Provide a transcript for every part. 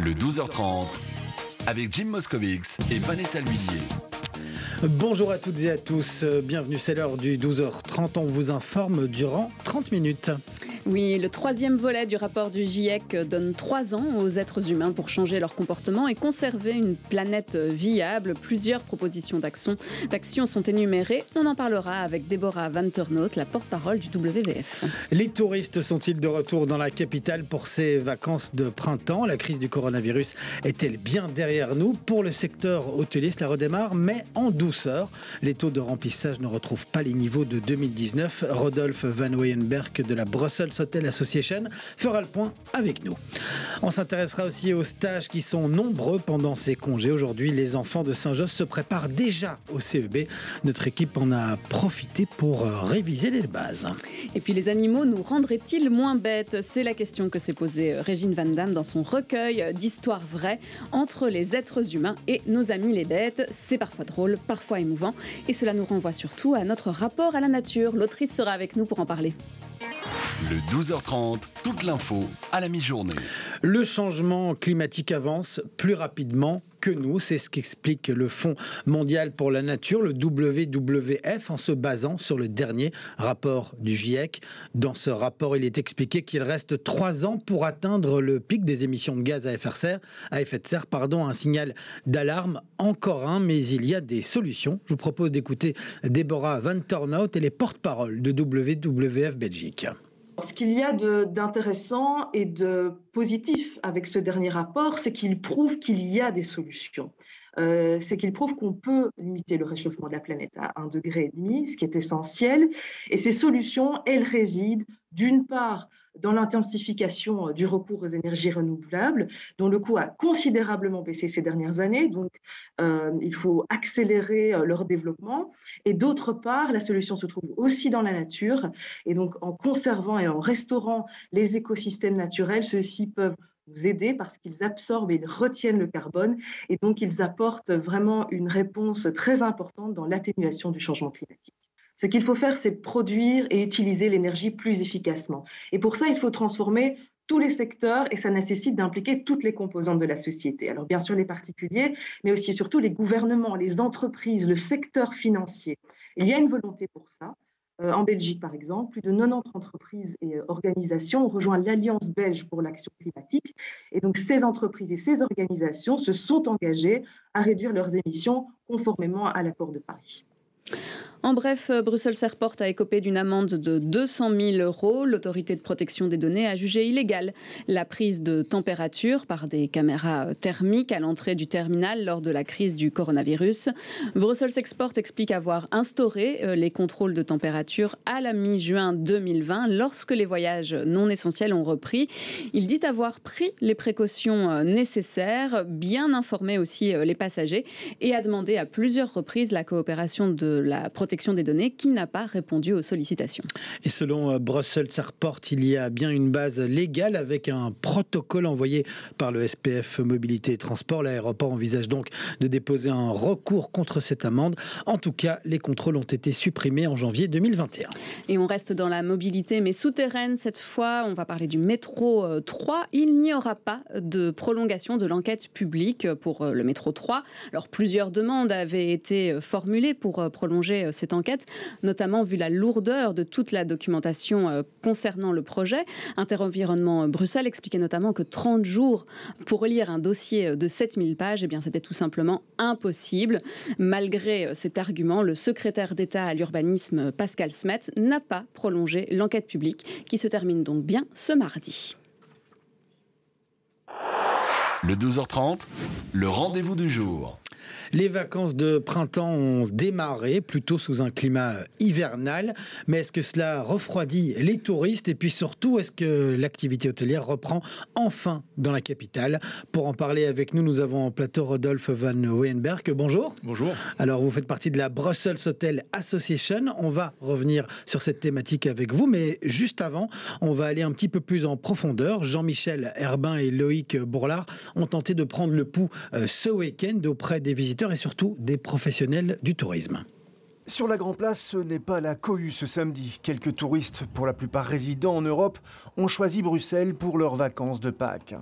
Le 12h30 avec Jim Moskowitz et Vanessa Lhuillier. Bonjour à toutes et à tous, bienvenue, c'est l'heure du 12h30, on vous informe durant 30 minutes. Oui, le troisième volet du rapport du GIEC donne trois ans aux êtres humains pour changer leur comportement et conserver une planète viable. Plusieurs propositions d'action sont énumérées. On en parlera avec Déborah Van Turnhout, la porte-parole du WWF. Les touristes sont-ils de retour dans la capitale pour ces vacances de printemps? La crise du coronavirus est-elle bien derrière nous? Pour le secteur hôtelier, cela redémarre, mais en douceur. Les taux de remplissage ne retrouvent pas les niveaux de 2019. Rodolphe Van Weyenberg de la Brussels Hotel Association fera le point avec nous. On s'intéressera aussi aux stages qui sont nombreux pendant ces congés. Aujourd'hui, les enfants de Saint-Josse se préparent déjà au CEB. Notre équipe en a profité pour euh, réviser les bases. Et puis les animaux nous rendraient-ils moins bêtes? C'est la question que s'est posée euh, Régine Van Damme dans son recueil d'histoires vraies entre les êtres humains et nos amis les bêtes. C'est parfois drôle, parfois émouvant et cela nous renvoie surtout à notre rapport à la nature. L'autrice sera avec nous pour en parler. Le 12h30, toute l'info à la mi-journée. Le changement climatique avance plus rapidement que nous. C'est ce qu'explique le Fonds mondial pour la nature, le WWF, en se basant sur le dernier rapport du GIEC. Dans ce rapport, il est expliqué qu'il reste trois ans pour atteindre le pic des émissions de gaz à effet de serre, un signal d'alarme, encore un, mais il y a des solutions. Je vous propose d'écouter Déborah Van Tornout et les porte-paroles de WWF Belgique. Ce qu'il y a d'intéressant et de positif avec ce dernier rapport, c'est qu'il prouve qu'il y a des solutions. Euh, c'est qu'il prouve qu'on peut limiter le réchauffement de la planète à 1,5 degré, ce qui est essentiel. Et ces solutions, elles résident d'une part dans l'intensification du recours aux énergies renouvelables, dont le coût a considérablement baissé ces dernières années. Donc, euh, il faut accélérer euh, leur développement. Et d'autre part, la solution se trouve aussi dans la nature. Et donc, en conservant et en restaurant les écosystèmes naturels, ceux-ci peuvent nous aider parce qu'ils absorbent et ils retiennent le carbone. Et donc, ils apportent vraiment une réponse très importante dans l'atténuation du changement climatique. Ce qu'il faut faire, c'est produire et utiliser l'énergie plus efficacement. Et pour ça, il faut transformer tous les secteurs et ça nécessite d'impliquer toutes les composantes de la société. Alors bien sûr les particuliers, mais aussi et surtout les gouvernements, les entreprises, le secteur financier. Il y a une volonté pour ça. Euh, en Belgique, par exemple, plus de 90 entreprises et euh, organisations ont rejoint l'Alliance belge pour l'action climatique. Et donc, ces entreprises et ces organisations se sont engagées à réduire leurs émissions conformément à l'accord de Paris. En bref, euh, Bruxelles Airport a écopé d'une amende de 200 000 euros. L'autorité de protection des données a jugé illégale la prise de température par des caméras thermiques à l'entrée du terminal lors de la crise du coronavirus. Brussels Export explique avoir instauré euh, les contrôles de température à la mi-juin 2020 lorsque les voyages non essentiels ont repris. Il dit avoir pris les précautions euh, nécessaires, bien informé aussi les passagers et a demandé à plusieurs reprises la coopération de la protection protection des données qui n'a pas répondu aux sollicitations. Et selon euh, Brussels Airport, il y a bien une base légale avec un protocole envoyé par le SPF Mobilité et Transport. L'aéroport envisage donc de déposer un recours contre cette amende. En tout cas, les contrôles ont été supprimés en janvier 2021. Et on reste dans la mobilité, mais souterraine cette fois. On va parler du métro 3. Euh, il n'y aura pas de prolongation de l'enquête publique pour euh, le métro 3. Alors plusieurs demandes avaient été formulées pour prolonger cette enquête, notamment vu la lourdeur de toute la documentation euh, concernant le projet. Interenvironnement Bruxelles expliquait notamment que 30 jours pour lire un dossier de 7000 pages, eh bien, c'était tout simplement impossible. Malgré euh, cet argument, le secrétaire d'État à l'urbanisme, Pascal Smet, n'a pas prolongé l'enquête publique qui se termine donc bien ce mardi. Le 12h30, le rendez-vous du jour. Les vacances de printemps ont démarré plutôt sous un climat hivernal, mais est-ce que cela refroidit les touristes? Et puis surtout est-ce que l'activité hôtelière reprend enfin dans la capitale? Pour en parler avec nous, nous avons en plateau Rodolphe Van Weyenberg. Bonjour. Bonjour. Alors vous faites partie de la Brussels Hotel Association. On va revenir sur cette thématique avec vous, mais juste avant, on va aller un petit peu plus en profondeur. Jean-Michel Herbin et Loïc Bourlard ont tenté de prendre le pouls euh, ce week-end auprès des visiteurs et surtout des professionnels du tourisme. Sur la Grand Place, ce n'est pas la cohue ce samedi. Quelques touristes, pour la plupart résidents en Europe, ont choisi Bruxelles pour leurs vacances de Pâques.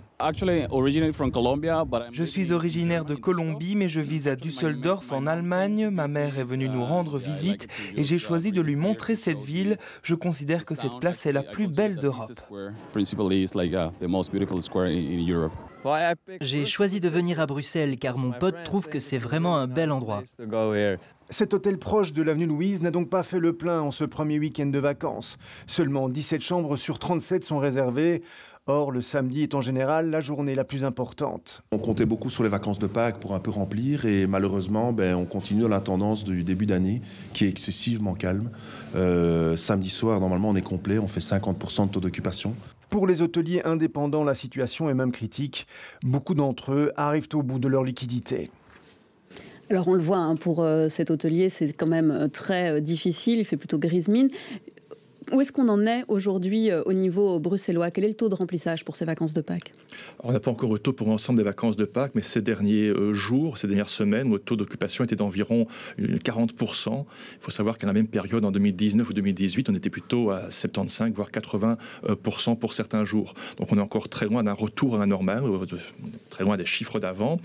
Je suis originaire de Colombie, mais je vis à Düsseldorf en Allemagne. Ma mère est venue nous rendre visite et j'ai choisi de lui montrer cette ville. Je considère que cette place est la plus belle d'Europe. J'ai choisi de venir à Bruxelles car mon pote trouve que c'est vraiment un bel endroit. Cet hôtel proche de l'avenue Louise n'a donc pas fait le plein en ce premier week-end de vacances. Seulement 17 chambres sur 37 sont réservées. Or, le samedi est en général la journée la plus importante. On comptait beaucoup sur les vacances de Pâques pour un peu remplir et malheureusement, ben, on continue la tendance du début d'année qui est excessivement calme. Euh, samedi soir, normalement, on est complet, on fait 50% de taux d'occupation. Pour les hôteliers indépendants, la situation est même critique. Beaucoup d'entre eux arrivent au bout de leur liquidité. Alors on le voit, hein, pour euh, cet hôtelier, c'est quand même euh, très euh, difficile, il fait plutôt grise mine. Où est-ce qu'on en est aujourd'hui au niveau bruxellois? Quel est le taux de remplissage pour ces vacances de Pâques? On n'a pas encore le taux pour l'ensemble des vacances de Pâques, mais ces derniers jours, ces dernières semaines, le taux d'occupation était d'environ 40%. Il faut savoir qu'à la même période, en 2019 ou 2018, on était plutôt à 75, voire 80% pour certains jours. Donc on est encore très loin d'un retour à la normale, très loin des chiffres d'avant.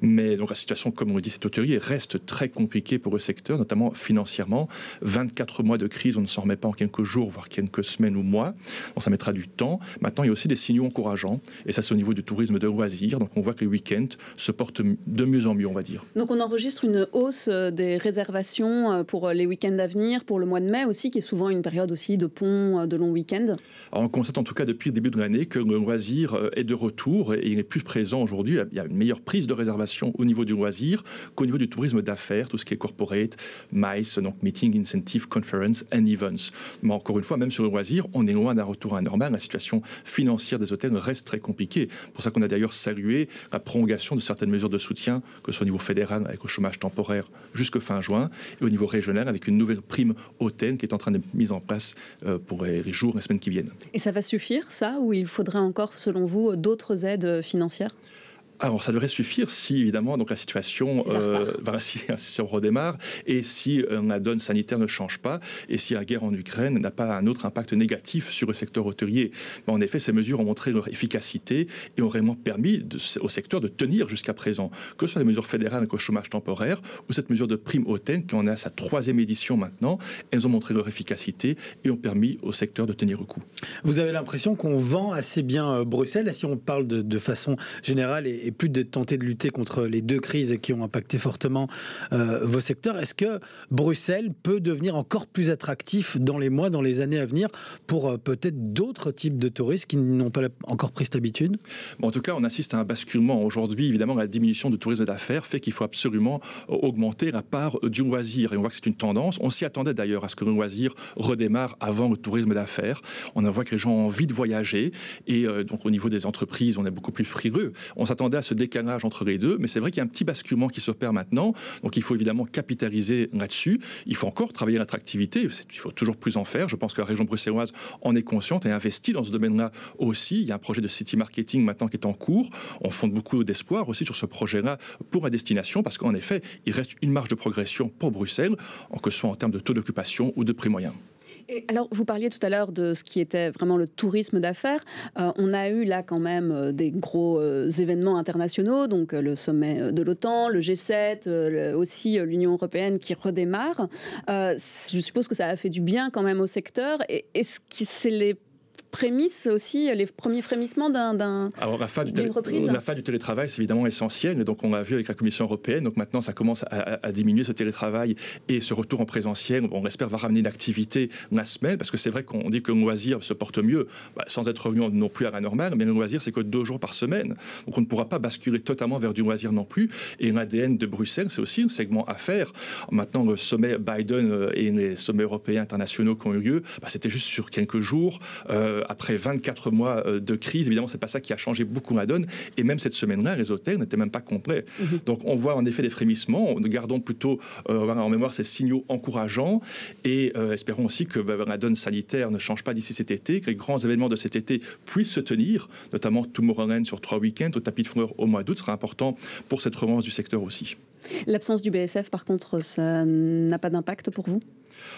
Mais donc la situation, comme on le dit, cet hôtelier reste très compliquée pour le secteur, notamment financièrement. 24 mois de crise, on ne s'en remet pas en quelques jours, voire quelques semaines ou mois. Donc ça mettra du temps. Maintenant, il y a aussi des signaux encourageants. Et ça, c'est au niveau du tourisme de loisirs. Donc on voit que les week-ends se portent de mieux en mieux, on va dire. Donc on enregistre une hausse euh, des réservations euh, pour les week-ends à venir, pour le mois de mai aussi, qui est souvent une période aussi de pont, euh, de long week-end. On constate en tout cas depuis le début de l'année que le loisir est de retour et il est plus présent aujourd'hui. Il y a une meilleure prise de réservation au niveau du loisir qu'au niveau du tourisme d'affaires, tout ce qui est corporate, MICE, donc Meeting, Incentive, Conference and Events. Mais encore une fois, même sur le loisir, on est loin d'un retour à la normale. La situation financière des hôtels reste très compliquée. pour ça qu'on a d'ailleurs salué la prolongation de certaines mesures de soutien, que ce soit au niveau fédéral avec le chômage temporaire jusque fin juin, et au niveau régional avec une nouvelle prime hôtel qui est en train d'être mise en place euh, pour les jours, les semaines qui viennent. Et ça va suffire, ça, ou il faudrait encore, selon vous, d'autres aides financières? Alors, ça devrait suffire si, évidemment, donc la situation, euh, si, si on redémarre et si euh, la donne sanitaire ne change pas et si la guerre en Ukraine n'a pas un autre impact négatif sur le secteur hôtelier. Mais en effet, ces mesures ont montré leur efficacité et ont vraiment permis au secteur de tenir jusqu'à présent, que ce soit les mesures fédérales avec le chômage temporaire ou cette mesure de prime hôtel qui en est à sa troisième édition maintenant. Elles ont montré leur efficacité et ont permis au secteur de tenir le coup. Vous avez l'impression qu'on vend assez bien euh, Bruxelles, si on parle de, de façon générale et et plus de tenter de lutter contre les deux crises qui ont impacté fortement euh, vos secteurs. Est-ce que Bruxelles peut devenir encore plus attractif dans les mois, dans les années à venir pour euh, peut-être d'autres types de touristes qui n'ont pas encore pris cette habitude? En tout cas, on assiste à un basculement. Aujourd'hui, évidemment, la diminution du tourisme d'affaires fait qu'il faut absolument augmenter la part du loisir. Et on voit que c'est une tendance. On s'y attendait d'ailleurs à ce que le loisir redémarre avant le tourisme d'affaires. On voit que les gens ont envie de voyager. Et euh, donc, au niveau des entreprises, on est beaucoup plus frileux. On s'attendait à ce décalage entre les deux, mais c'est vrai qu'il y a un petit basculement qui s'opère maintenant, donc il faut évidemment capitaliser là-dessus. Il faut encore travailler l'attractivité, il faut toujours plus en faire. Je pense que la région bruxelloise en est consciente et investit dans ce domaine-là aussi. Il y a un projet de city marketing maintenant qui est en cours. On fonde beaucoup d'espoir aussi sur ce projet-là pour la destination, parce qu'en effet, il reste une marge de progression pour Bruxelles, que ce soit en termes de taux d'occupation ou de prix alors, vous parliez tout à l'heure de ce qui était vraiment le tourisme d'affaires. Euh, on a eu là quand même euh, des gros euh, événements internationaux, donc le sommet de l'OTAN, le G7, aussi l'Union européenne qui redémarre. je suppose que ça a fait du bien quand même au secteur. Est-ce que c'est les prémices aussi, les premiers frémissements d'un, Alors la fin, du reprise la fin du télétravail, c'est évidemment essentiel. Donc on l'a vu avec la Commission européenne. Donc maintenant, ça commence à, diminuer ce télétravail et ce retour en présentiel. On espère va ramener l'activité la semaine parce que c'est vrai qu'on dit que le loisir se porte mieux bah, sans être revenu non plus à la normale. Mais le loisir, c'est que deux jours par semaine. Donc on ne pourra pas basculer totalement vers du loisir non plus. Et l'ADN de Bruxelles, c'est aussi un segment à faire. Maintenant, le sommet Biden euh, et les sommets européens internationaux qui ont eu lieu, bah, c'était juste sur quelques jours. Euh, après 24 mois de crise, évidemment, c'est pas ça qui a changé beaucoup la donne. Et même cette semaine-là, les hôtels n'étaient même pas complets. Mhm. Donc on voit en effet des frémissements. Gardons plutôt en mémoire ces signaux encourageants et espérons aussi que bah, la donne sanitaire ne change pas d'ici cet été, que les grands événements de cet été puissent se tenir, notamment Tomorrowland sur trois week-ends, au tapis de fleurs au mois d'août, sera important pour cette relance du secteur aussi. L'absence du BSF, par contre, ça n'a pas d'impact pour vous?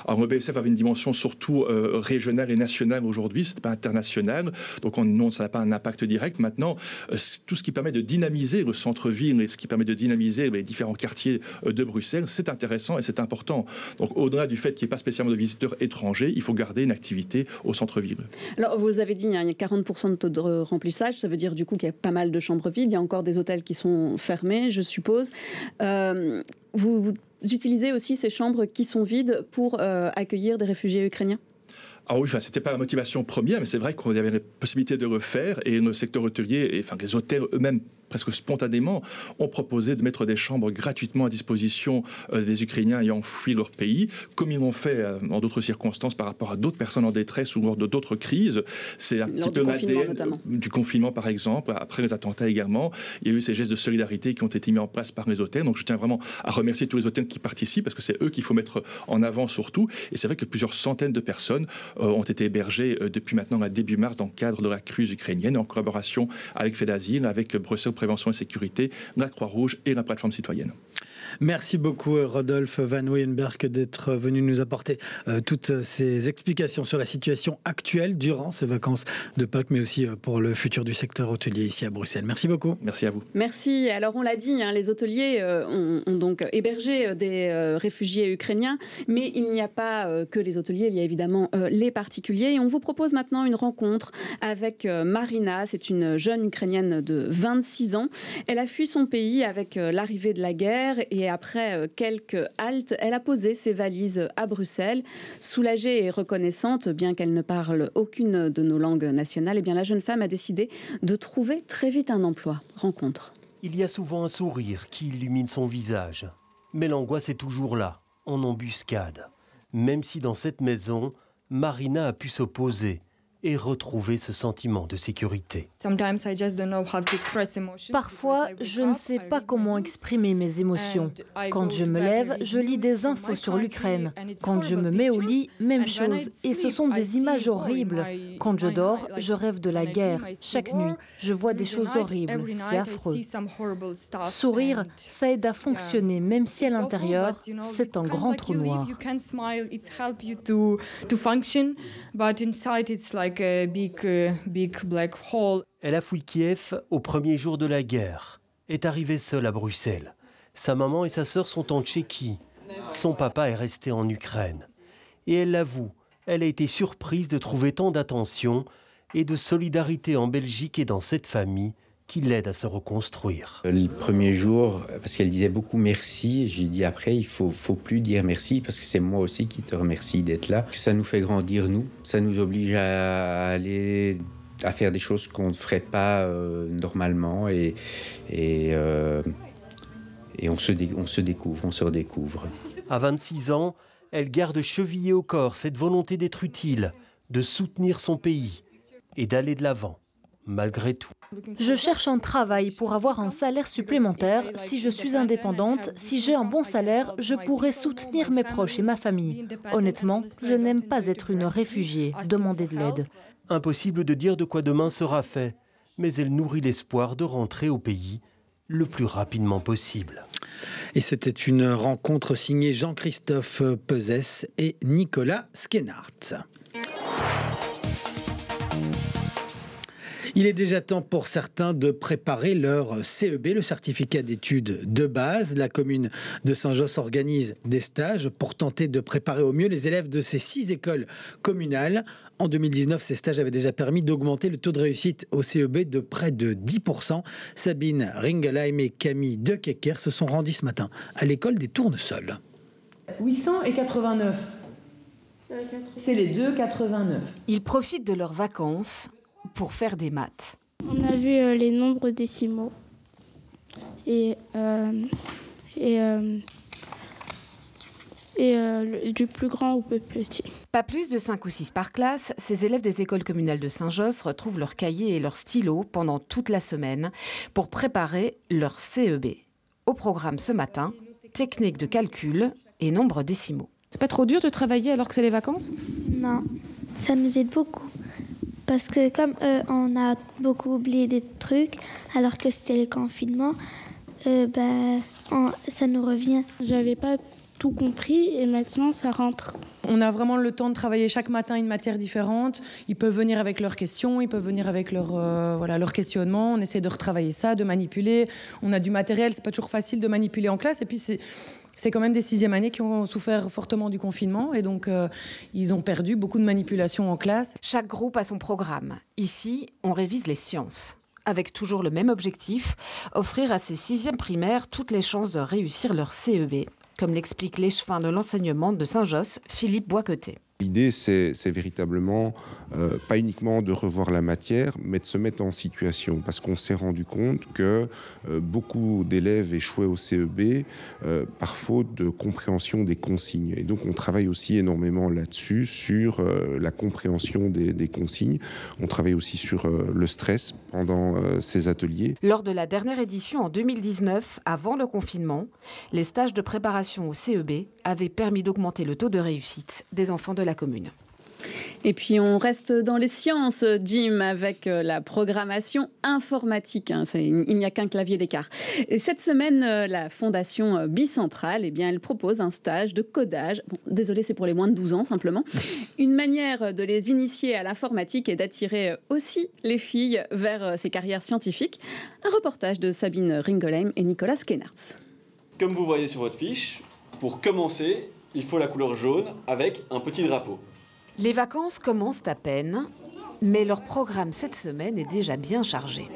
Alors, le BSF avait une dimension surtout euh, régionale et nationale aujourd'hui, ce n'est pas international, donc on, non, ça n'a pas un impact direct. Maintenant, euh, tout ce qui permet de dynamiser le centre-ville et ce qui permet de dynamiser les différents quartiers euh, de Bruxelles, c'est intéressant et c'est important. Donc, au-delà du fait qu'il n'y ait pas spécialement de visiteurs étrangers, il faut garder une activité au centre-ville. Alors, vous avez dit, hein, il y a 40% de taux de remplissage, ça veut dire du coup qu'il y a pas mal de chambres vides, il y a encore des hôtels qui sont fermés, je suppose. vous utilisez aussi ces chambres qui sont vides pour euh, accueillir des réfugiés ukrainiens? Ah oui, enfin, c'était pas la motivation première, mais c'est vrai qu'on avait la possibilité de le faire et le secteur hôtelier, et, enfin, les hôtels eux-mêmes presque spontanément, ont proposé de mettre des chambres gratuitement à disposition euh, des Ukrainiens ayant fui leur pays, comme ils l'ont fait euh, en d'autres circonstances par rapport à d'autres personnes en détresse ou lors de d'autres crises. C'est un petit peu l'ADN du confinement, par exemple, après les attentats également. Il y a eu ces gestes de solidarité qui ont été mis en place par les hôtels. Donc je tiens vraiment à remercier tous les hôtels qui participent, parce que c'est eux qu'il faut mettre en avant surtout. Et c'est vrai que plusieurs centaines de personnes euh, ont été hébergées depuis maintenant la début mars dans le cadre de la crise ukrainienne, en collaboration avec FEDASIL, avec Bruxelles prévention et sécurité, la Croix-Rouge et la plateforme citoyenne. Merci beaucoup Rodolphe Van Weyenberg d'être venu nous apporter euh, toutes ces explications sur la situation actuelle durant ces vacances de Pâques, mais aussi euh, pour le futur du secteur hôtelier ici à Bruxelles. Merci beaucoup. Merci à vous. Merci. Alors on l'a dit, hein, les hôteliers euh, ont, donc hébergé des réfugiés ukrainiens, mais il n'y a pas que les hôteliers, il y a évidemment les particuliers. Et on vous propose maintenant une rencontre avec Marina. C'est une jeune ukrainienne de 26 ans. Elle a fui son pays avec l'arrivée de la guerre et et après euh, quelques haltes, elle a posé ses valises à Bruxelles. Soulagée et reconnaissante, bien qu'elle ne parle aucune de nos langues nationales, eh bien la jeune femme a décidé de trouver très vite un emploi. Rencontre. Il y a souvent un sourire qui illumine son visage, mais l'angoisse est toujours là, en embuscade. Même si dans cette maison, Marina a pu s'opposer et retrouver ce sentiment de sécurité. Parfois, je ne sais pas comment exprimer mes émotions. Quand je me lève, je lis des infos sur l'Ukraine. Quand je me mets au lit, même chose. Et ce sont des images horribles. Quand je dors, je rêve de la guerre. Chaque nuit, je vois des choses horribles. C'est affreux. Sourire, ça aide à fonctionner, même si à l'intérieur, c'est un grand trou noir. Elle a fouillé Kiev au premier jour de la guerre, est arrivée seule à Bruxelles. Sa maman et sa sœur sont en Tchéquie. Son papa est resté en Ukraine. Et elle l'avoue, elle a été surprise de trouver tant d'attention et de solidarité en Belgique et dans cette famille qui l'aide à se reconstruire. Le premier jour, parce qu'elle disait beaucoup merci, j'ai dit après, il faut, faut plus dire merci parce que c'est moi aussi qui te remercie d'être là. Ça nous fait grandir, nous. Ça nous oblige à aller à faire des choses qu'on ne ferait pas euh, normalement et, et, euh, et on, se on se découvre, on se redécouvre. À 26 ans, elle garde chevillée au corps cette volonté d'être utile, de soutenir son pays et d'aller de l'avant, malgré tout. Je cherche un travail pour avoir un salaire supplémentaire. Si je suis indépendante, si j'ai un bon salaire, je pourrai soutenir mes proches et ma famille. Honnêtement, je n'aime pas être une réfugiée, demander de l'aide. Impossible de dire de quoi demain sera fait, mais elle nourrit l'espoir de rentrer au pays le plus rapidement possible. Et c'était une rencontre signée Jean-Christophe Pezès et Nicolas Skenhardt. Il est déjà temps pour certains de préparer leur CEB, le certificat d'études de base. La commune de Saint-Josse organise des stages pour tenter de préparer au mieux les élèves de ces six écoles communales. En 2019, ces stages avaient déjà permis d'augmenter le taux de réussite au CEB de près de 10%. Sabine Ringelheim et Camille De se sont rendus ce matin à l'école des Tournesols. 800 et 89. C'est les deux 89. Ils profitent de leurs vacances pour faire des maths. On a vu euh, les nombres décimaux et, euh, et, euh, et euh, du plus grand au plus petit. Pas plus de 5 ou 6 par classe, ces élèves des écoles communales de Saint-Josse retrouvent leurs cahiers et leurs stylos pendant toute la semaine pour préparer leur CEB. Au programme ce matin, technique de calcul et nombre décimaux. C'est pas trop dur de travailler alors que c'est les vacances? Non, ça nous aide beaucoup. Parce que comme euh, on a beaucoup oublié des trucs alors que c'était le confinement, euh, ben, on- ça nous revient. J'avais pas tout compris et maintenant ça rentre. On a vraiment le temps de travailler chaque matin une matière différente. Ils peuvent venir avec leurs questions, ils peuvent venir avec leurs euh, voilà, leurs questionnements. On essaie de retravailler ça, de manipuler. On a du matériel, c'est pas toujours facile de manipuler en classe. Et puis c'est c'est quand même des sixième années qui ont souffert fortement du confinement et donc euh, ils ont perdu beaucoup de manipulation en classe. Chaque groupe a son programme. Ici, on révise les sciences. Avec toujours le même objectif, offrir à ces sixièmes primaires toutes les chances de réussir leur CEB, comme l'explique l'échevin de l'enseignement de Saint-Josse, Philippe Boiscotet. L'idée, c'est véritablement euh, pas uniquement de revoir la matière, mais de se mettre en situation, parce qu'on s'est rendu compte que euh, beaucoup d'élèves échouaient au CEB euh, par faute de compréhension des consignes. Et donc, on travaille aussi énormément là-dessus, sur la compréhension des, consignes. On travaille aussi sur le stress pendant ces ateliers. Lors de la dernière édition en 2019, avant le confinement, les stages de préparation au CEB avaient permis d'augmenter le taux de réussite des enfants de la commune. Et puis on reste dans les sciences, Jim, avec euh, la programmation informatique. hein. Il n'y a qu'un clavier d'écart. Et cette semaine, euh, la fondation euh, Bicentrale, eh bien, elle propose un stage de codage. Bon, désolé, c'est pour les moins de 12 ans simplement. Une manière de les initier à l'informatique et d'attirer aussi les filles vers ces carrières scientifiques. Un reportage de Sabine Ringolheim et Nicolas Kennartz. Comme vous voyez sur votre fiche, pour commencer, il faut la couleur jaune avec un petit drapeau. Les vacances commencent à peine, mais leur programme cette semaine est déjà bien chargé.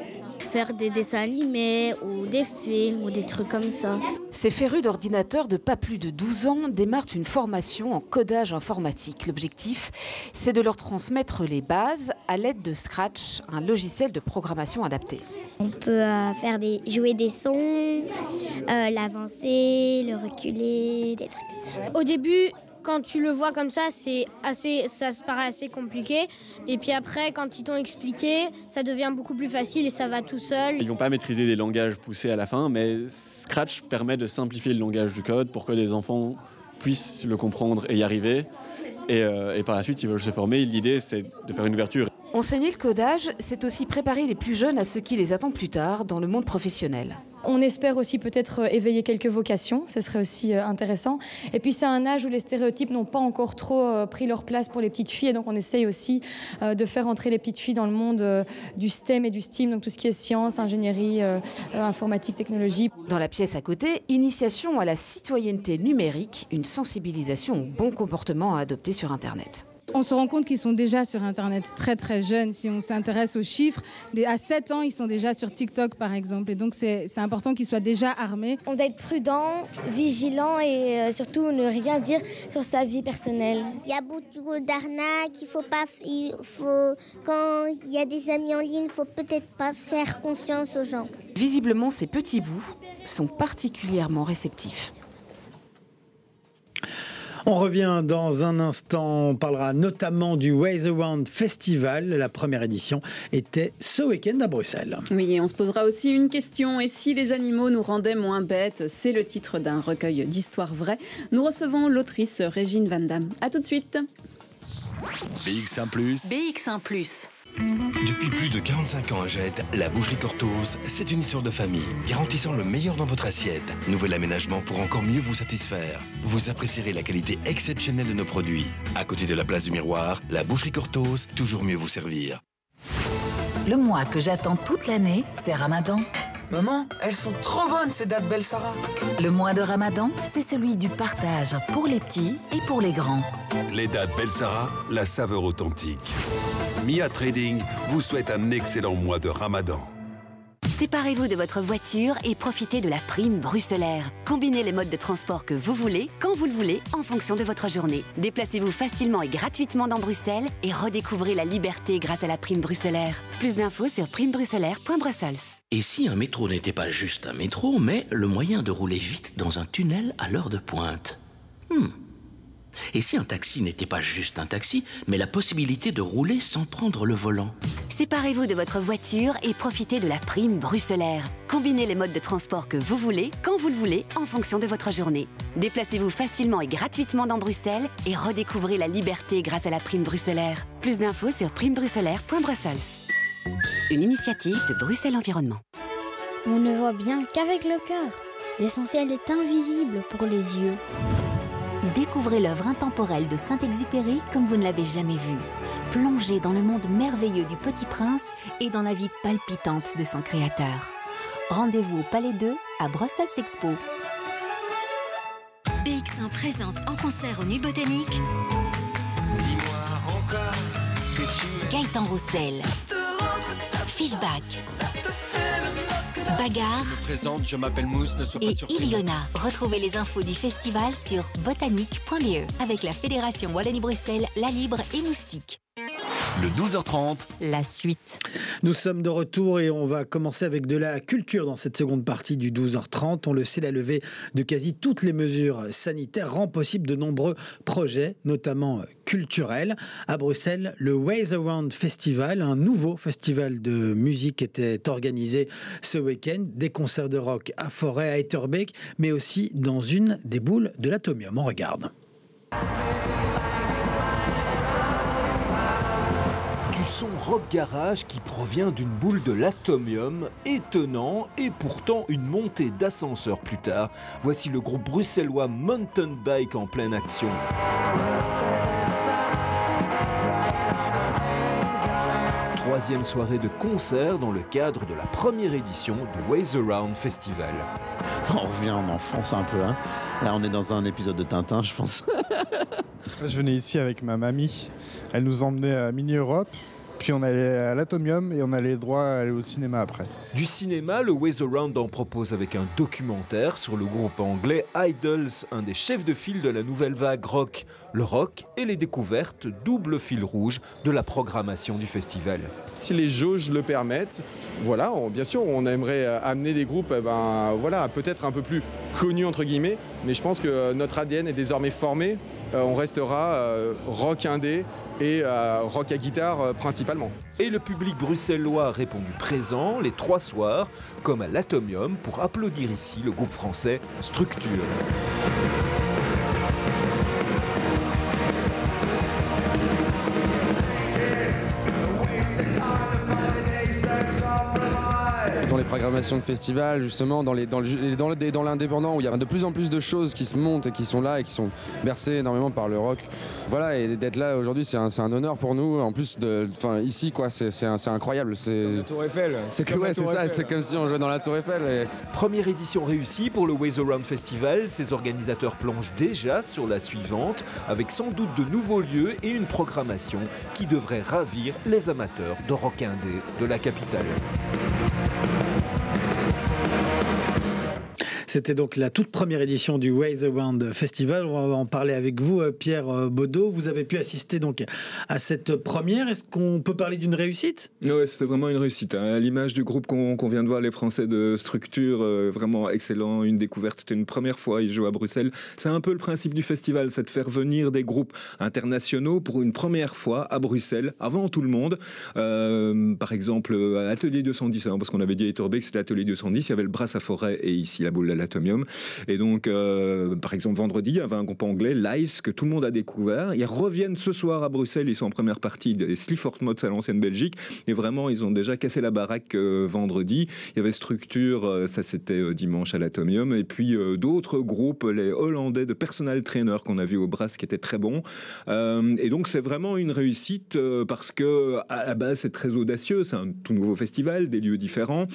Faire des dessins animés ou des films ou des trucs comme ça. Ces férus d'ordinateurs de pas plus de 12 ans démarrent une formation en codage informatique. L'objectif, c'est de leur transmettre les bases à l'aide de Scratch, un logiciel de programmation adapté. On peut euh, faire des, jouer des sons, euh, l'avancer, le reculer, des trucs comme ça. Au début, quand tu le vois comme ça, c'est assez, ça se paraît assez compliqué. Et puis après, quand ils t'ont expliqué, ça devient beaucoup plus facile et ça va tout seul. Ils vont pas maîtriser des langages poussés à la fin, mais Scratch permet de simplifier le langage du code pour que des enfants puissent le comprendre et y arriver. Et, euh, et par la suite, ils veulent se former. L'idée, c'est de faire une ouverture. Enseigner le codage, c'est aussi préparer les plus jeunes à ce qui les attend plus tard dans le monde professionnel. On espère aussi peut-être euh, éveiller quelques vocations, ce serait aussi euh, intéressant. Et puis c'est un âge où les stéréotypes n'ont pas encore trop euh, pris leur place pour les petites filles, et donc on essaye aussi de faire entrer les petites filles dans le monde du STEM et du STEAM, donc tout ce qui est sciences, ingénierie, informatique, technologie. Dans la pièce à côté, initiation à la citoyenneté numérique, une sensibilisation au bon comportement à adopter sur Internet. On se rend compte qu'ils sont déjà sur Internet très très jeunes. Si on s'intéresse aux chiffres, à 7 ans, ils sont déjà sur TikTok par exemple. Et donc c'est c'est important qu'ils soient déjà armés. On doit être prudent, vigilant et euh, surtout ne rien dire sur sa vie personnelle. Il y a beaucoup d'arnaques, il faut pas, il faut quand il y a des amis en ligne, il faut peut-être pas faire confiance aux gens. Visiblement, ces petits bouts sont particulièrement réceptifs. On revient dans un instant. On parlera notamment du Ways Around Festival. La première édition était ce week-end à Bruxelles. Oui, et on se posera aussi une question. Et si les animaux nous rendaient moins bêtes? C'est le titre d'un recueil d'histoires vraies. Nous recevons l'autrice Régine Van Damme. A tout de suite. BX1 ⁇ BX1 ⁇ Depuis plus de 45 ans à Jette, la boucherie Cortose, c'est une histoire de famille, garantissant le meilleur dans votre assiette. Nouvel aménagement pour encore mieux vous satisfaire. Vous apprécierez la qualité exceptionnelle de nos produits. À côté de la place du miroir, la boucherie Cortose, toujours mieux vous servir. Le mois que j'attends toute l'année, c'est Ramadan. Maman, elles sont trop bonnes ces dates Belle Sarah. Le mois de Ramadan, c'est celui du partage pour les petits et pour les grands. Les dates Belsara, la saveur authentique. Mia Trading vous souhaite un excellent mois de Ramadan. Séparez-vous de votre voiture et profitez de la prime bruxellaire. Combinez les modes de transport que vous voulez, quand vous le voulez, en fonction de votre journée. Déplacez-vous facilement et gratuitement dans Bruxelles et redécouvrez la liberté grâce à la prime bruxellaire. Plus d'infos sur primebruxellaire.brussels. Et si un métro n'était pas juste un métro, mais le moyen de rouler vite dans un tunnel à l'heure de pointe? Hmm, Et si un taxi n'était pas juste un taxi, mais la possibilité de rouler sans prendre le volant Séparez-vous de votre voiture et profitez de la prime bruxellaire. Combinez les modes de transport que vous voulez, quand vous le voulez, en fonction de votre journée. Déplacez-vous facilement et gratuitement dans Bruxelles et redécouvrez la liberté grâce à la prime bruxellaire. Plus d'infos sur primebruxellaire.brussels. Une initiative de Bruxelles Environnement. On ne voit bien qu'avec le cœur. L'essentiel est invisible pour les yeux. Découvrez l'œuvre intemporelle de Saint-Exupéry comme vous ne l'avez jamais vue. Plongez dans le monde merveilleux du Petit Prince et dans la vie palpitante de son créateur. Rendez-vous au Palais 2 à Brussels Expo. BX1 présente en concert aux Nuits Botaniques Dis-moi encore que tu Gaëtan Roussel, Fishback, Bagarre me présente, je m'appelle Mousse, ne sois et pas surpris. Iliona. Retrouvez les infos du festival sur botanique.be avec la Fédération Wallonie-Bruxelles, La Libre et Moustique. Le 12h30, La suite. Nous sommes de retour et on va commencer avec de la culture dans cette seconde partie du 12h30. On le sait, la levée de quasi toutes les mesures sanitaires rend possible de nombreux projets, notamment culturels. À Bruxelles, le Ways Around Festival, un nouveau festival de musique était organisé ce week-end. Des concerts de rock à Forêt, à Etterbeek, mais aussi dans une des boules de l'Atomium. On regarde. Son rock garage qui provient d'une boule de l'atomium, étonnant et pourtant une montée d'ascenseur plus tard. Voici le groupe bruxellois Mountain Bike en pleine action. Troisième soirée de concert dans le cadre de la première édition du Ways Around Festival. On revient en enfance un peu. Hein. Là, on est dans un épisode de Tintin, je pense. Je venais ici avec ma mamie. Elle nous emmenait à Mini Europe. Puis on allait à l'Atomium et on allait droit à aller au cinéma après. Du cinéma, le Ways Around en propose avec un documentaire sur le groupe anglais Idols, un des chefs de file de la nouvelle vague rock. Le rock et les découvertes, double fil rouge de la programmation du festival. Si les jauges le permettent, voilà, on- bien sûr, on aimerait euh, amener des groupes, eh ben, voilà, peut-être un peu plus connus entre guillemets, mais je pense que euh, notre ADN est désormais formé. Euh, on restera euh, rock indé et euh, rock à guitare euh, principalement. Et le public bruxellois a répondu présent les trois soirs, comme à l'Atomium, pour applaudir ici le groupe français Structure. Programmations de festivals, justement, dans les- dans le- dans le- dans l'indépendant, où il y a de plus en plus de choses qui se montent et qui sont là et qui sont bercées énormément par le rock. Voilà, et d'être là aujourd'hui, c'est un, c'est un honneur pour nous. En plus, de, enfin, ici, quoi, c'est c'est un- c'est incroyable. C'est La Tour Eiffel. c'est que- comme la ouais, c'est Tour ça, Eiffel. c'est comme si on jouait dans la Tour Eiffel. et- Première édition réussie pour le Ways Around Festival. Ses organisateurs plongent déjà sur la suivante, avec sans doute de nouveaux lieux et une programmation qui devrait ravir les amateurs de rock indé de la capitale. C'était donc la toute première édition du Ways Around Festival. On va en parler avec vous, euh, Pierre euh, Baudot. Vous avez pu assister donc à cette première. Est-ce qu'on peut parler d'une réussite? Ouais, c'était vraiment une réussite. hein. À l'image du groupe qu'on vient de voir, les Français de structure, euh, vraiment excellent, une découverte. C'était une première fois, ils jouent à Bruxelles. C'est un peu le principe du festival, c'est de faire venir des groupes internationaux pour une première fois à Bruxelles, avant tout le monde. Par exemple, à Atelier 210, hein, parce qu'on avait dit à Etterbeek, c'était Atelier 210, il y avait le Brass à Forêt et ici la boule de l'Atomium. Et donc, euh, par exemple, vendredi, il y avait un groupe anglais, Lice, que tout le monde a découvert. Ils reviennent ce soir à Bruxelles, ils sont en première partie des Slifford Mods à l'ancienne Belgique. Et vraiment, ils ont déjà cassé la baraque euh, vendredi. Il y avait Structure, euh, ça c'était dimanche à l'Atomium. Et puis d'autres groupes, les Hollandais de Personal Trainer qu'on a vu au Brass qui étaient très bons. Et donc c'est vraiment une réussite parce que à la base c'est très audacieux, c'est un tout nouveau festival, des lieux différents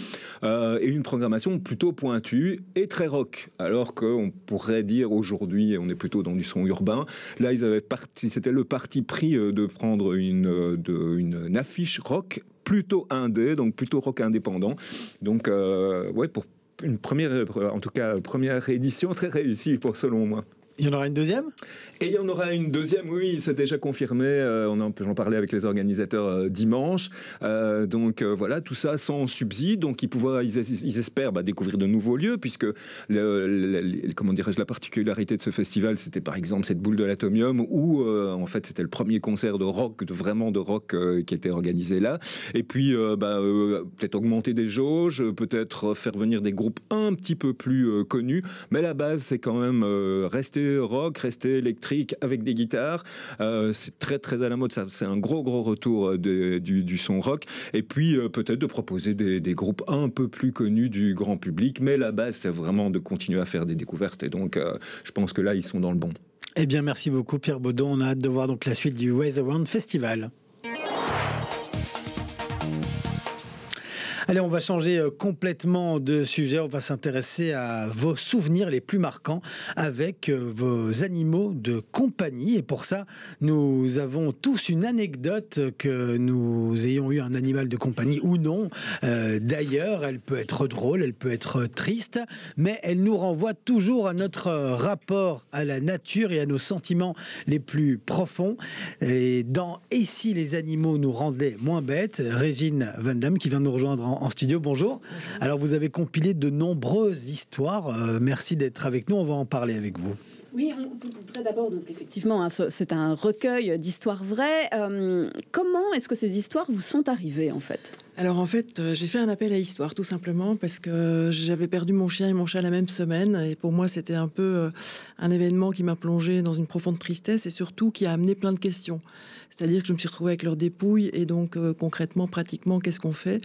et une programmation plutôt pointue et très rock. Alors qu'on pourrait dire aujourd'hui on est plutôt dans du son urbain. Là ils avaient parti, c'était le parti pris euh, de prendre une, euh, de- une, une affiche rock plutôt indé, donc plutôt rock indépendant. Donc euh, ouais pour une première, en tout cas première édition très réussie pour selon moi. Il y en aura une deuxième? Et il y en aura une deuxième, oui, c'est déjà confirmé. Euh, on en, j'en parlais avec les organisateurs euh, dimanche. Euh, donc voilà, tout ça sans subside. Donc ils, pouvoir, ils, espèrent bah, découvrir de nouveaux lieux, puisque comment dirais-je, la particularité de ce festival, c'était par exemple cette boule de l'atomium, où en fait c'était le premier concert de rock, vraiment de rock, qui était organisé là. Et puis bah, peut-être augmenter des jauges, peut-être faire venir des groupes un petit peu plus connus. Mais la base, c'est quand même rester rock, rester électrique avec des guitares. Euh, c'est très très à la mode. C'est un gros gros retour euh, du, son rock. Et puis euh, peut-être de proposer des, groupes un peu plus connus du grand public. Mais la base, c'est vraiment de continuer à faire des découvertes. Et donc, je pense que là, ils sont dans le bon. Eh bien, merci beaucoup Pierre Baudon. On a hâte de voir donc la suite du Ways Around Festival. Allez, on va changer euh, complètement de sujet. On va s'intéresser à vos souvenirs les plus marquants avec euh, vos animaux de compagnie. Et pour ça, nous avons tous une anecdote que nous ayons eu un animal de compagnie ou non. Euh, d'ailleurs, elle peut être drôle, elle peut être triste, mais elle nous renvoie toujours à notre rapport à la nature et à nos sentiments les plus profonds. Et dans Et si les animaux nous rendaient moins bêtes, Régine Van Damme qui vient nous rejoindre en en, studio. Bonjour. Alors, vous avez compilé de nombreuses histoires. Euh, merci d'être avec nous. On va en parler avec vous. Oui, on voudrait d'abord, donc effectivement, hein, c'est un recueil d'histoires vraies. Euh, comment est-ce que ces histoires vous sont arrivées en fait? Alors en fait, euh, j'ai fait un appel à histoire tout simplement parce que j'avais perdu mon chien et mon chat la même semaine et pour moi c'était un peu un événement qui m'a plongé dans une profonde tristesse et surtout qui a amené plein de questions. C'est-à-dire que je me suis retrouvée avec leur dépouille et donc concrètement, pratiquement, qu'est-ce qu'on fait?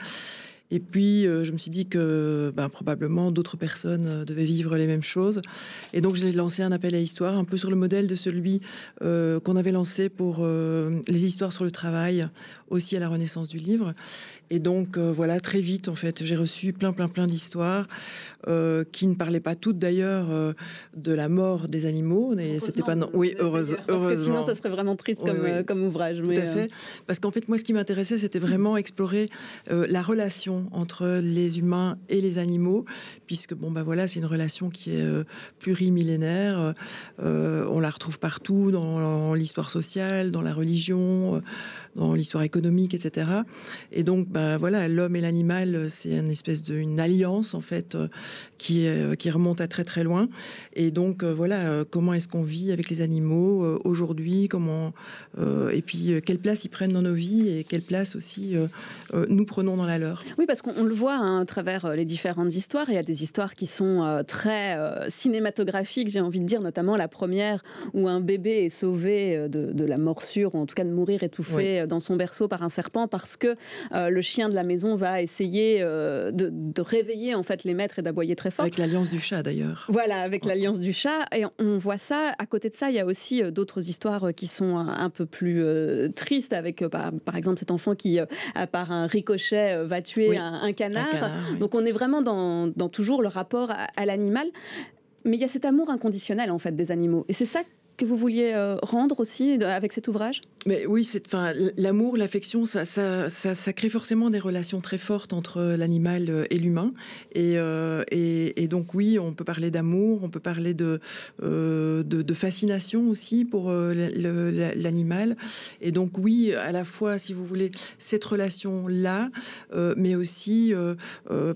Et puis, euh, je me suis dit que ben, probablement d'autres personnes euh, devaient vivre les mêmes choses. Et donc, j'ai lancé un appel à histoire, un peu sur le modèle de celui euh, qu'on avait lancé pour les histoires sur le travail, aussi à la renaissance du livre. Et donc, voilà, très vite, en fait, j'ai reçu plein, plein, plein d'histoires qui ne parlaient pas toutes, d'ailleurs, de la mort des animaux. Et c'était pas... Non... Oui, heureuse, heureusement. Parce que sinon, ça serait vraiment triste comme, comme ouvrage. Tout à fait. Parce qu'en fait, moi, ce qui m'intéressait, c'était vraiment explorer la relation entre les humains et les animaux, puisque bon ben voilà, c'est une relation qui est euh, plurimillénaire. Euh, on la retrouve partout dans l'histoire sociale, dans la religion dans l'histoire économique, etc. Et donc, ben voilà, l'homme et l'animal, c'est une espèce d'une alliance en fait euh, qui euh, qui remonte à très très loin. Et donc euh, voilà, comment est-ce qu'on vit avec les animaux aujourd'hui Comment et puis quelle place ils prennent dans nos vies et quelle place aussi nous prenons dans la leur Oui, parce qu'on le voit hein, à travers les différentes histoires. Il y a des histoires qui sont très cinématographiques, j'ai envie de dire, notamment la première où un bébé est sauvé de, de la morsure ou en tout cas de mourir étouffé dans son berceau par un serpent parce que euh, le chien de la maison va essayer euh, de, réveiller en fait les maîtres et d'aboyer très fort. Avec l'alliance du chat d'ailleurs. Voilà, avec l'alliance du chat. Et on voit ça. À côté de ça, il y a aussi euh, d'autres histoires qui sont un peu plus tristes avec par, exemple cet enfant qui, par un ricochet, va tuer un, canard. Donc on est vraiment dans, toujours le rapport à, à l'animal. Mais il y a cet amour inconditionnel en fait des animaux. Et c'est ça vous vouliez euh, rendre aussi avec cet ouvrage? Mais oui, enfin l'amour, l'affection, ça crée forcément des relations très fortes entre l'animal euh, et l'humain. Euh, et, et, donc oui, on peut parler d'amour, on peut parler de, fascination aussi pour l'animal. Et donc oui, à la fois, si vous voulez, cette relation là, mais aussi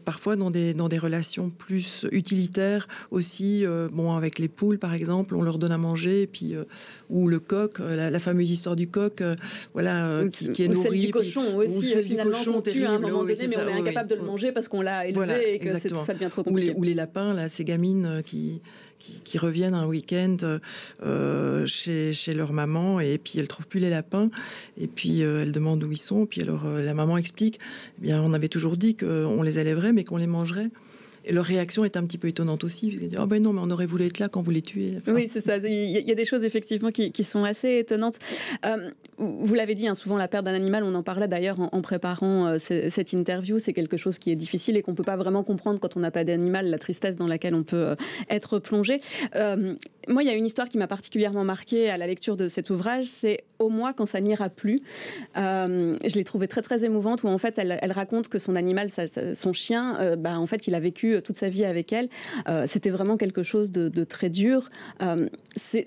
parfois dans des relations plus utilitaires aussi. bon, avec les poules par exemple, on leur donne à manger puis euh, ou le coq, euh, la, fameuse histoire du coq, euh, voilà, qui, est nourri. Celle du cochon aussi, finalement, qu'on tue à un moment donné, mais on est incapable de le manger parce qu'on l'a élevé et que ça devient trop compliqué. Ou les, lapins, là, ces gamines qui, qui, reviennent un week-end chez, chez, leur maman et puis elles trouvent plus les lapins et puis elles demandent où ils sont. Puis alors la maman explique, eh bien on avait toujours dit qu'on les élèverait mais qu'on les mangerait. Et leur réaction est un petit peu étonnante aussi. Parce disent, oh ben non, mais on aurait voulu être là quand vous les tuez. Oui, c'est ça. Il y, a des choses effectivement qui, sont assez étonnantes. Euh, vous l'avez dit, hein, souvent la perte d'un animal, on en parlait d'ailleurs en, préparant euh, cette interview, c'est quelque chose qui est difficile et qu'on peut pas vraiment comprendre quand on n'a pas d'animal, la tristesse dans laquelle on peut euh, être plongé. moi, il y a une histoire qui m'a particulièrement marquée à la lecture de cet ouvrage, c'est Au moins quand ça n'ira plus. Je l'ai trouvée très très émouvante, où en fait, elle, raconte que son animal, son chien, bah, en fait, il a vécu toute sa vie avec elle. C'était vraiment quelque chose de, très dur. c'est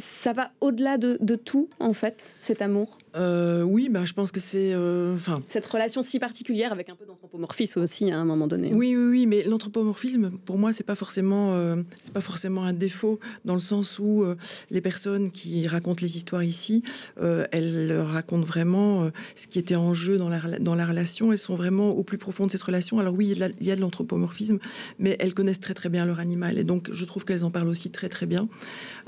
ça va au-delà de, de, tout, en fait, cet amour? Euh, oui, bah, je pense que c'est. Euh, enfin. Cette relation si particulière avec un peu d'anthropomorphisme aussi à un moment donné. Oui, oui, oui, mais l'anthropomorphisme, pour moi, c'est pas forcément, euh, c'est pas forcément un défaut dans le sens où les personnes qui racontent les histoires ici, elles racontent vraiment ce qui était en jeu dans la, dans la relation. Elles sont vraiment au plus profond de cette relation. Alors oui, il y a de l'anthropomorphisme, mais elles connaissent très très bien leur animal, et donc je trouve qu'elles en parlent aussi très très bien.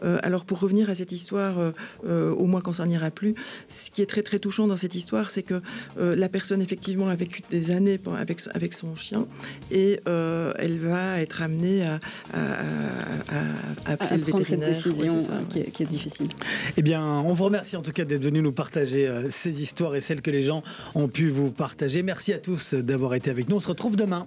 alors pour revenir à cette histoire, au moins quand ça n'ira plus ce qui est très très touchant dans cette histoire, c'est que euh, la personne effectivement a vécu des années avec, avec son chien et euh, elle va être amenée à, à, appeler le vétérinaire. Cette décision qui, est, qui, est, difficile. Eh bien, on vous remercie en tout cas d'être venu nous partager euh, ces histoires et celles que les gens ont pu vous partager. Merci à tous d'avoir été avec nous. On se retrouve demain.